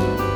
Bye.